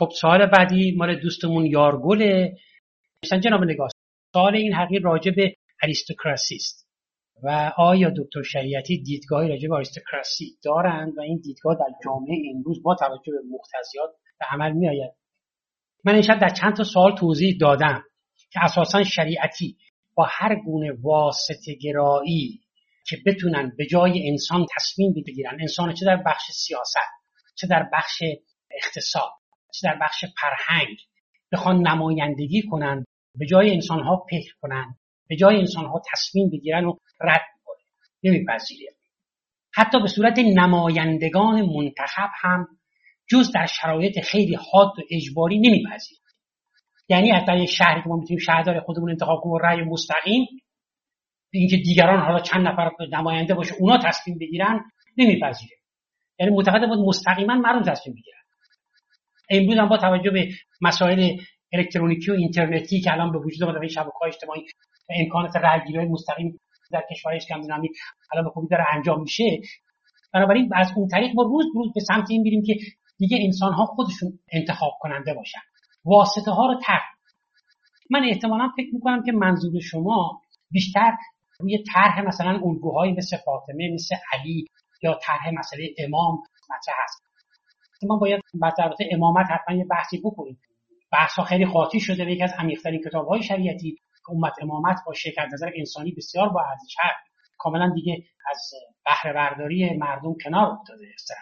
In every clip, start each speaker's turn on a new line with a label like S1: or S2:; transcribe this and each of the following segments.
S1: خب سوال بعدی مال دوستمون یارگله. مثلا جناب نگاه سوال این حقیق راجع به اریستوکراسی است. و آیا دکتر شریعتی دیدگاهی راجع به اریستوکراسی دارند و این دیدگاه در جامعه امروز با توجه به مقتضیات به عمل می آید من این در چند تا سوال توضیح دادم که اساسا شریعتی با هر گونه واسطه گرایی که بتونن به جای انسان تصمیم بگیرن انسان چه در بخش سیاست چه در بخش اقتصاد در بخش فرهنگ بخوان نمایندگی کنن به جای انسان ها فکر کنن به جای انسان ها تصمیم بگیرن و رد کنن نمیپذیره حتی به صورت نمایندگان منتخب هم جز در شرایط خیلی حاد و اجباری نمیپذیره یعنی از یک شهری که ما می‌تونیم شهردار خودمون انتخاب کنیم و رأی مستقیم اینکه دیگران حالا چند نفر نماینده باشه اونا تصمیم بگیرن نمیپذیره. یعنی معتقد بود مستقیما مردم تصمیم بگیرن امروز هم با توجه به مسائل الکترونیکی و اینترنتی که الان به وجود اومده این شبکه‌های اجتماعی امکانات رأیگیری مستقیم در کشورهای اسکاندیناوی الان به خوبی داره انجام میشه بنابراین از اون طریق ما روز روز به سمت این میریم که دیگه انسان ها خودشون انتخاب کننده باشن. واسطه ها رو ترک. من احتمالا فکر می‌کنم که منظور شما بیشتر روی طرح مثلا الگوهایی مثل فاطمه مثل علی یا طرح مسئله امام مطرح هست. ما باید در امامت حتما یه بحثی بکنیم. بحث خیلی خاطی شده یکی از عمیقترین کتاب های شریعتی امت امامت باشه که از نظر انسانی بسیار با ارزش کاملا دیگه از بهره برداری مردم کنار افتاده است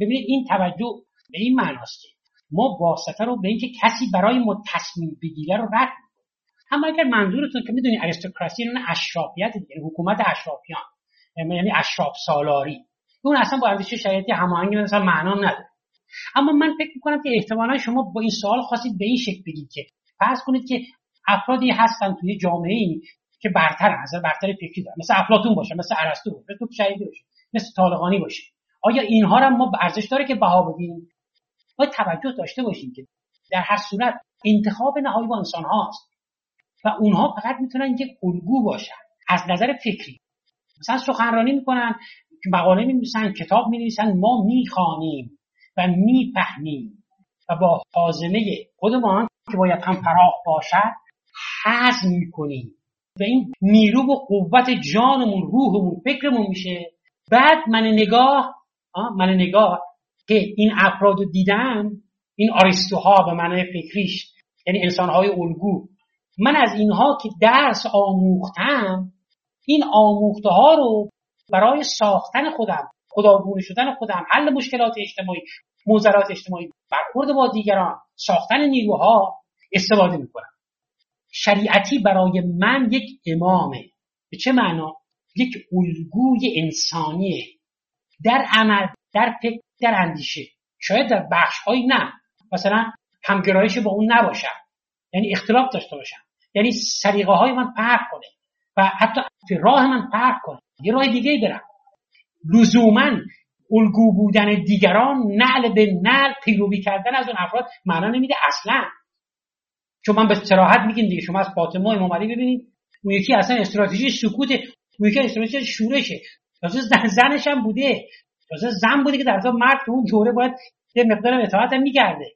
S1: ببینید این توجه به این معناست که ما واسطه رو به اینکه کسی برای ما تصمیم بگیره رو رد اما اگر منظورتون که می‌دونی اریستوکراسی اون اشرافیت یعنی حکومت اشرافیان یعنی اشراف سالاری. اون اصلا با ارزش شریعتی هماهنگی مثلا معنا نداره. اما من فکر می‌کنم که احتمالا شما با این سوال خواستید به این شکل بگید که فرض کنید که افرادی هستن توی جامعه ای که برتر از برتر فکری دارن. مثل افلاطون باشه مثل ارسطو باشه مثل شهیدی باشه مثل طالقانی باشه. آیا اینها را ما ارزش داره که بها بدیم؟ باید توجه داشته باشیم که در هر صورت انتخاب نهایی با انسان هاست و اونها فقط می‌تونن یک الگو باشن از نظر فکری. مثلا سخنرانی می‌کنن مقاله می‌نویسن کتاب می‌نویسن ما می‌خوانیم و می‌فهمیم. و با حازمه خودمان که باید هم فراخ باشد حزم می‌کنیم. و این نیرو و قوت جانمون روحمون فکرمون میشه. بعد من نگاه من نگاه که این افراد رو دیدم این آریستوها به معنای فکریش یعنی انسانهای الگو. من از اینها که درس آموختم این آموخته ها رو برای ساختن خودم خداگونه شدن خودم حل مشکلات اجتماعی موزلات اجتماعی برخورد با دیگران ساختن نیروها استفاده می‌کنم. شریعتی برای من یک امامه. به چه معنا؟ یک الگوی انسانیه. در عمل در فکر در اندیشه. شاید در بخش های نه. مثلا همگرایش با اون نباشم. یعنی اختلاف داشته باشم. یعنی سریقه های من فرق کنه. و حتی راه من فرق کنه. یه راه دیگه برم لزوما الگو بودن دیگران نعل به نعل پیروی کردن از اون افراد معنا نمیده اصلا. چون من به صراحت میگیم دیگه شما از فاطمه امام علی ببینید اون یکی اصلا استراتژی سکوت اون یکی استراتژی شورشه. تازه زنش هم بوده. تازه زن بوده که در مرد تو اون جوره باید یه مقدار اطاعت هم میگرده.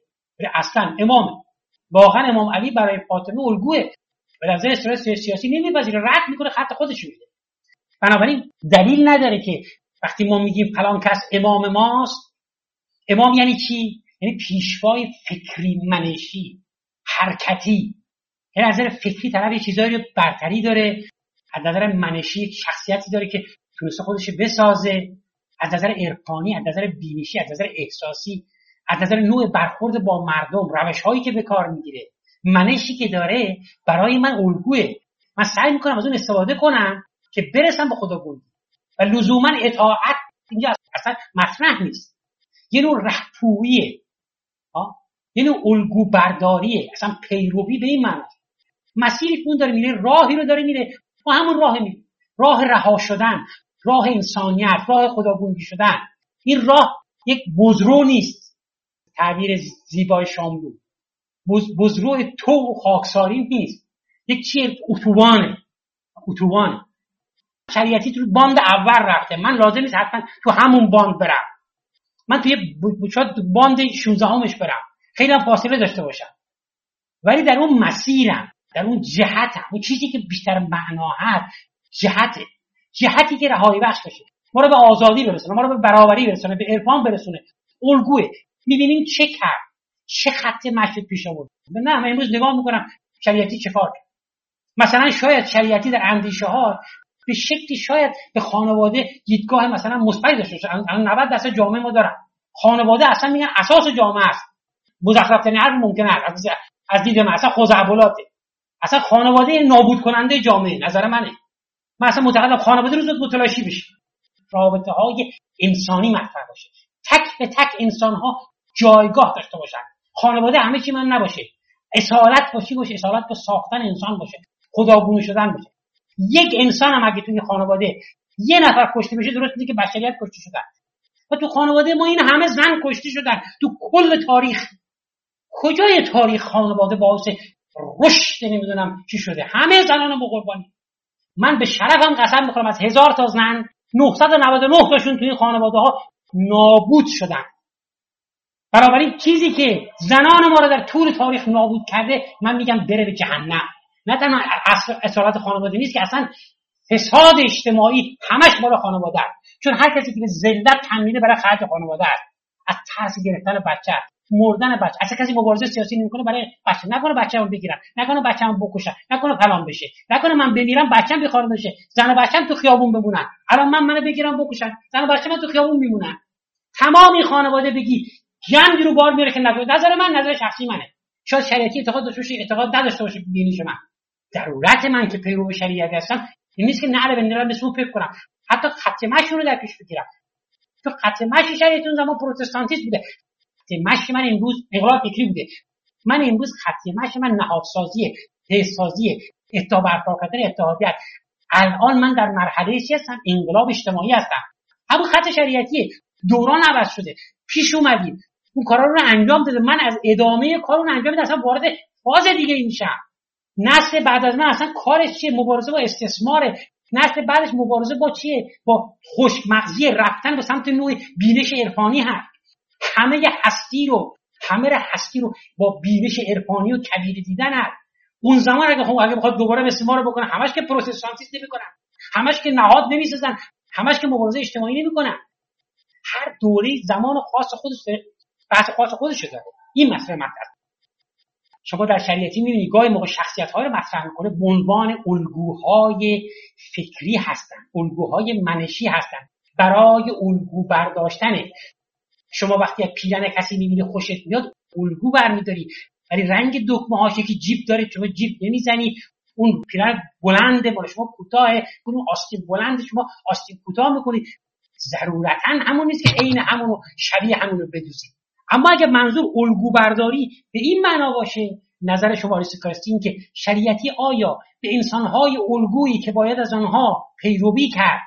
S1: اصلا امام واقعا امام علی برای فاطمه الگوه. و در استراتژی سیاسی نمیپذیره. رد می‌کنه خط خودش میده. بنابراین دلیل نداره که وقتی ما میگیم فلان کس امام ماست امام یعنی چی؟ یعنی پیشوای فکری منشی حرکتی. یعنی از نظر فکری طرف یه چیزایی رو برتری داره. از نظر منشی شخصیتی داره که تونسته خودش بسازه. از نظر عرفانی از نظر بینشی از نظر احساسی از نظر نوع برخورد با مردم روش هایی که به کار می‌گیره. منشی که داره برای من الگوه. من سعی می‌کنم از اون استفاده کنم. که برسم به خدا گویی. و لزوما اطاعت اینجا اصلا مطرح نیست. یه نوع رهپویه یه نوع الگو برداریه اصلا پیروی به این معنی اون داره میره راهی رو داره میره. ما همون راه میره. راه رها شدن راه انسانیت راه خداگویی شدن. این راه یک بزرو نیست. تعبیر زیبای شاملو. بزرو تو و خاکساری نیست. یک چیه؟ اتوبانه. اتوبانه. شریعتی تو باند اول رفته. من لازم نیست حتما تو همون باند برم. من توی شاید باند 16 همش برم. خیلی هم فاصله داشته باشم. ولی در اون مسیرم در اون جهتم اون چیزی که بیشتر معنا هست جهته. جهتی که رهایی بخش باشه. ما رو به آزادی برسونه ما رو به برابری برسونه به عرفان برسونه. الگوه. می‌بینیم چه کرد چه خط مشهد پیش آورد؟ نه من امروز نگاه می‌کنم شریعتی چه کار مثلا شاید شریعتی در اندیشه ها به شکلی شاید به خانواده دیدگاه مثلا مثبتی داشته باشه. الان 90 درصد جامعه ما دارن. خانواده اصلا میگن اساس جامعه است. مزخرفترین حرف ممکن است. از دید من. اصلا خزعبلاته اصلا خانواده نابود کننده جامعه. نظر منه. من اصلا معتقدم خانواده رو زود متلاشی بشه. رابطه های انسانی مطرح باشه. تک به تک انسان ها جایگاه داشته باشن. خانواده همه چی من نباشه. اصالت باشی باشه؟ اصالت به ساختن انسان باشه. خداگونه شدن باشه. یک انسان هم اگه توی خانواده یه نفر کشته بشه درست که بشریت کشته شدن و تو خانواده ما این همه زن کشته شدن. تو کل تاریخ کجای تاریخ خانواده باعث رشد نمی‌دونم چی شده؟ همه زنان با قربانی من به شرفم قسم می‌خورم از هزار تا زن 999 تاشون توی خانواده ها نابود شدن. بنابراین چیزی که زنان ما رو در طول تاریخ نابود کرده من میگم بره به جهنم. نه تنها اصالت خانواده نیست که اصلا فساد اجتماعی همش مال خانواده است. چون هر کسی که به ذلت تمرینه برای خرج خانواده است از ترس گرفتن بچه مردن بچه اصلا کسی مبارزه سیاسی نمی‌کنه برای بچه. نکنه بچه‌مو بگیرن نکنه بچه‌مو بکشن نکنه فلان بشه. نکنه من بمیرم بچه‌م خانواده بشه. زن بچه‌م تو خیابون بمونن. الان من منو بگیرم بکشن. زن بچه من تو خیابون میمونن. تمامی خانواده بگی جنگ رو بار میاره که نظر من نظر شخصی منه. شاید شریعتی اعتقاد داشته باشه اعتقاد نداشته باشه بینیش من. ضرورت من که پیرو شریعت هستم این نیست که نعره به مثل فکر کنم. حتی خط رو در پیش بگیرم. تو خط شریعت اون زمان پروتستانتیسم بوده. خط من امروز انقلاب فکری بوده. من امروز خط من نهادسازی حسازی اتحاد برقرار کردن اتحادیت. الان من در مرحله چی هستم؟ انقلاب اجتماعی هستم. همون خط شریعتیه. دوران عوض شده. پیش اومدیم. اون کارا رو انجام داده. من از ادامه کار اون انجام اصلا وارد فاز دیگه میشم. نسل بعد از من اصلا کارش چیه؟ مبارزه با استثماره. نسل بعدش مبارزه با چیه؟ با خوشمغزی رفتن به سمت نوع بینش عرفانی هست همه هستی رو همه هستی رو با بینش عرفانی و کبیری دیدن هست اون زمان اگه خب اگه بخواد دوباره ما رو بکنه همش که پروتستانتیسم نمی‌کنن. همش که نهاد نمی‌سازن. همش که مبارزه اجتماعی نمی‌کنن. هر دوره زمان خاص خودش بحث خاص خودش داره. این مسئله مطرح. شما در شریعتی می‌بینید گاهی موقع شخصیت های رو مطرح می‌کنه به عنوان الگوهای فکری هستن الگوهای منشی هستن. برای الگو برداشتنه شما وقتی از پیرن کسی می‌بینی خوشت میاد الگو برمیداری. ولی رنگ دکمه هاش که جیب داره شما جیب نمی‌زنی. اون پیرن بلنده مال شما کوتاه اون آستین بلند شما آستین کوتاه می‌کنید ضرورتا همون نیست که عین همونو شبیه همونو بدوزید اما اگر منظور الگو برداری به این معنا باشه نظر شما این که شریعتی آیا به انسانهای الگویی که باید از آنها پیروی کرد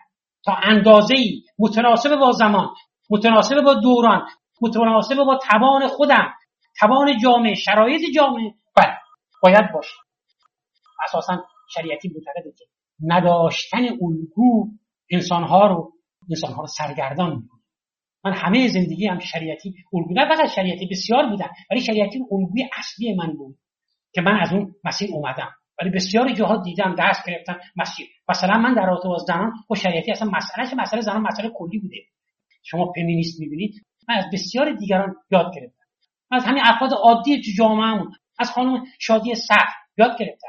S1: تا اندازه متناسب با زمان متناسب با دوران متناسب با توان خودم توان جامعه شرایط جامعه بله باید باشه. اساسا شریعتی معتقده که نداشتن الگو انسانها رو انسانها رو سرگردان می‌کنه. من همه زندگی هم شریعتی الگو نه فقط شریعتی بسیار بودم ولی شریعتی الگوی اصلی من بود که من از اون مسیر اومدم. ولی بسیاری جاها دیدم دست گرفتم مسیر. مثلا من در رابطه با زنان با شریعتی اصلا مسئله مسئله زنان مسئله کلی بوده. شما فمینیست می‌بینید. من از بسیار دیگران یاد گرفتم. من از همین افراد عادی تو جامعهمون از خانم شادی سخت یاد گرفتم.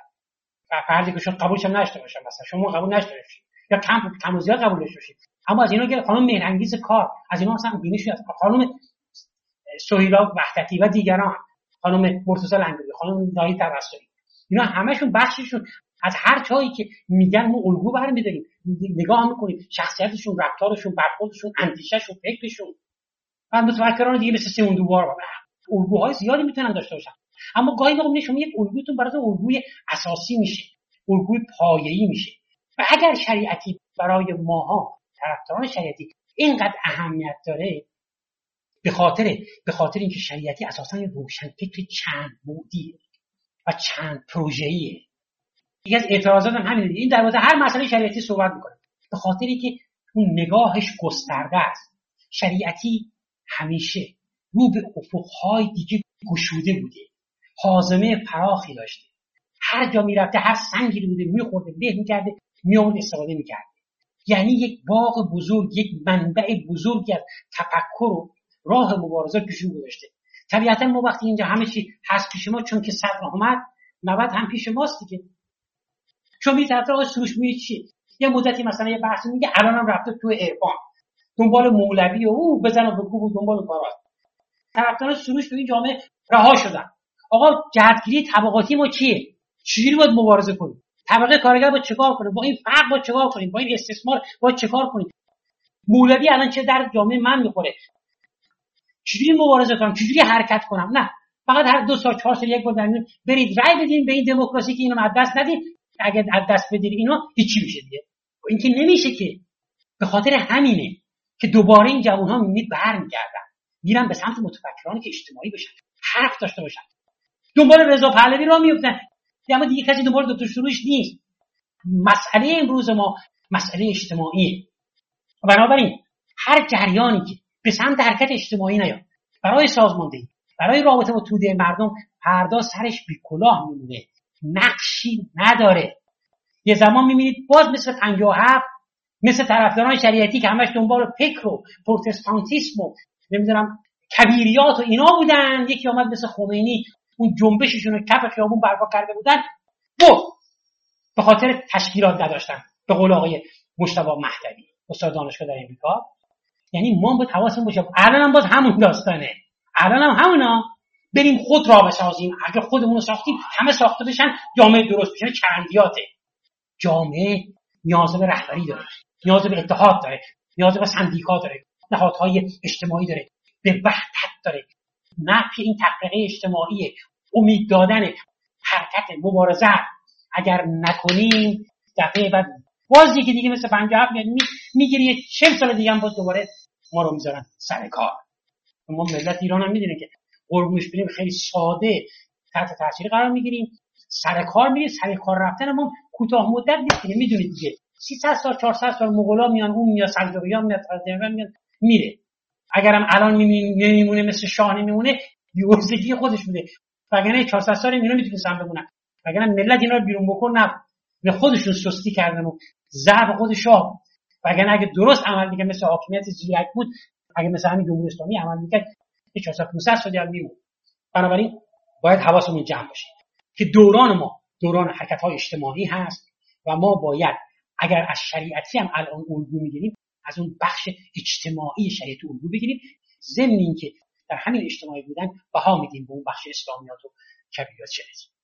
S1: فردی که شما قبولش هم نشته مثلا شما قبول نشته باشید. یا کم کم زیاد قبول باشید. اما از اینا که خانم مهرانگیز کار از اینا مثلا بینش از خانم سهیلا وحدتی و دیگران خانم مرتضی لنگری خانم دایی توسلی اینا همشون بخششون. از هر چایی که میگن ما الگو برمیداریم نگاه می‌کنیم. شخصیتشون رفتارشون برخوردشون اندیشهشون فکرشون. و متفکران دیگه مثل سیمون دوبار الگوهای زیادی می‌تونن داشته باشن. اما گاهی موقع شما یک الگوتون برای الگوی اساسی میشه. الگوی پایه‌ای میشه. و اگر شریعتی برای ماها طرفداران شریعتی. اینقدر اهمیت داره به خاطر به خاطر اینکه شریعتی اساسا روشن فکر چند بودیه و چند پروژه‌ایه. یکی از اعتراضات هم همینه این در هر مسئله شریعتی صحبت می‌کنه. به خاطری که اون نگاهش گسترده است. شریعتی همیشه رو به افقهای دیگه گشوده بوده. حازمه فراخی داشته. هر جا می‌رفته هر سنگی بوده میخورده له می‌کرده میآورد استفاده می‌کرده یعنی یک باغ بزرگ یک منبع بزرگی از تفکر و راه مبارزه پیشون گذاشته. طبیعتا ما وقتی اینجا همه چی هست پیش ما چون که صدر آمد نبد هم پیش ماست دیگه. چون می طرف آقای سروش چی؟ یه مدتی مثلا یه بحثی میگه الانم رفته تو عرفان دنبال مولوی و او بزن و بگو و دنبال کارات. طرفدار سروش تو این جامعه رها شدن. آقا جهتگیری طبقاتی ما چیه؟ چجوری باید مبارزه کنیم؟ طبقه کارگر با چیکار کنه؟ با این فرق با چیکار کنیم؟ با این استثمار با چیکار کنیم؟ مولوی الان چه در جامعه من می‌خوره. چجوری مبارزه کنم؟ چجوری حرکت کنم؟ نه. فقط هر دو سال چهار سال یک بار برید رای بدین به این دموکراسی که اینو از دست ندید اگر از دست بدید اینو هیچی میشه دیگه. این که نمیشه که به خاطر همینه که دوباره این جوان ها می‌بینید برمیگردن. میرن به سمت متفکرانی که اجتماعی بشن حرف داشته باشن. دنبال رضا پهلوی را میفتن اما دیگه کسی دنبال دکتر شروعش نیست. مسئله امروز ما مسئله اجتماعیه بنابراین هر جریانی که به سمت حرکت اجتماعی نیاد برای سازماندهی برای رابطه با توده مردم فردا سرش بی کلاه میمونه. نقشی نداره. یه زمان می‌بینید باز مثل هفت مثل طرفداران شریعتی که همش دنبال فکر و پروتستانتیسم و نمی‌دونم کبیریات و اینا بودن. یکی آمد مثل خمینی اون جنبششون رو کف خیابون برپا کرده بودن و به خاطر تشکیلات نداشتن به قول آقای مشتبه مهدوی استاد دانشگاه در امریکا. یعنی ما باید حواسمون باشه الان هم باز همون داستانه. الان هم همونا. بریم خود را بسازیم. اگر خودمون رو ساختیم همه ساخته بشن جامعه درست بشه چندیاته. جامعه نیاز به رهبری داره نیاز به اتحاد داره نیاز به سندیکا داره نهادهای اجتماعی داره به وحدت داره. نفی این تفرقه اجتماعی امید دادن حرکت مبارزه. اگر نکنیم دفعه بعد باز یکی دیگه مثل پنجاه میاد می‌گیری چه سال دیگه هم باز دوباره ما رو می‌ذارن سر کار. ما ملت ایران هم می‌دونه که قربونش بریم خیلی ساده تحت تاثیر قرار می‌گیریم. سر کار میریم سر کار رفتن ما کوتاه مدت نیست دیگه می‌دونید دیگه. 300 سال 400 سال مغولا میان اون میاد سلجوقیان میاد میاد میره. اگرم الان نمیمونه مثل شاه نمیمونه بیورزگی خودش بوده وگرنه 400 سال اینا می‌تونستن بمونن. وگرنه ملت اینا رو بیرون بکن نه. به خودشون سستی کردن و ضعف خود شاه. وگرنه اگه درست عمل می‌کرد مثل حاکمیت زیرک بود اگه مثل همین جمهوری اسلامی عمل می‌کرد 400 500 سال هم میمون. بنابراین باید حواسمون جمع باشه که دوران ما دوران حرکت های اجتماعی هست و ما باید اگر از شریعتی هم الان الگو می‌گیریم از اون بخش اجتماعی شریعت الگو بگیریم. ضمن اینکه در همین اجتماعی بودن بها میدیم به اون بخش اسلامیات و کبیرات شریعت.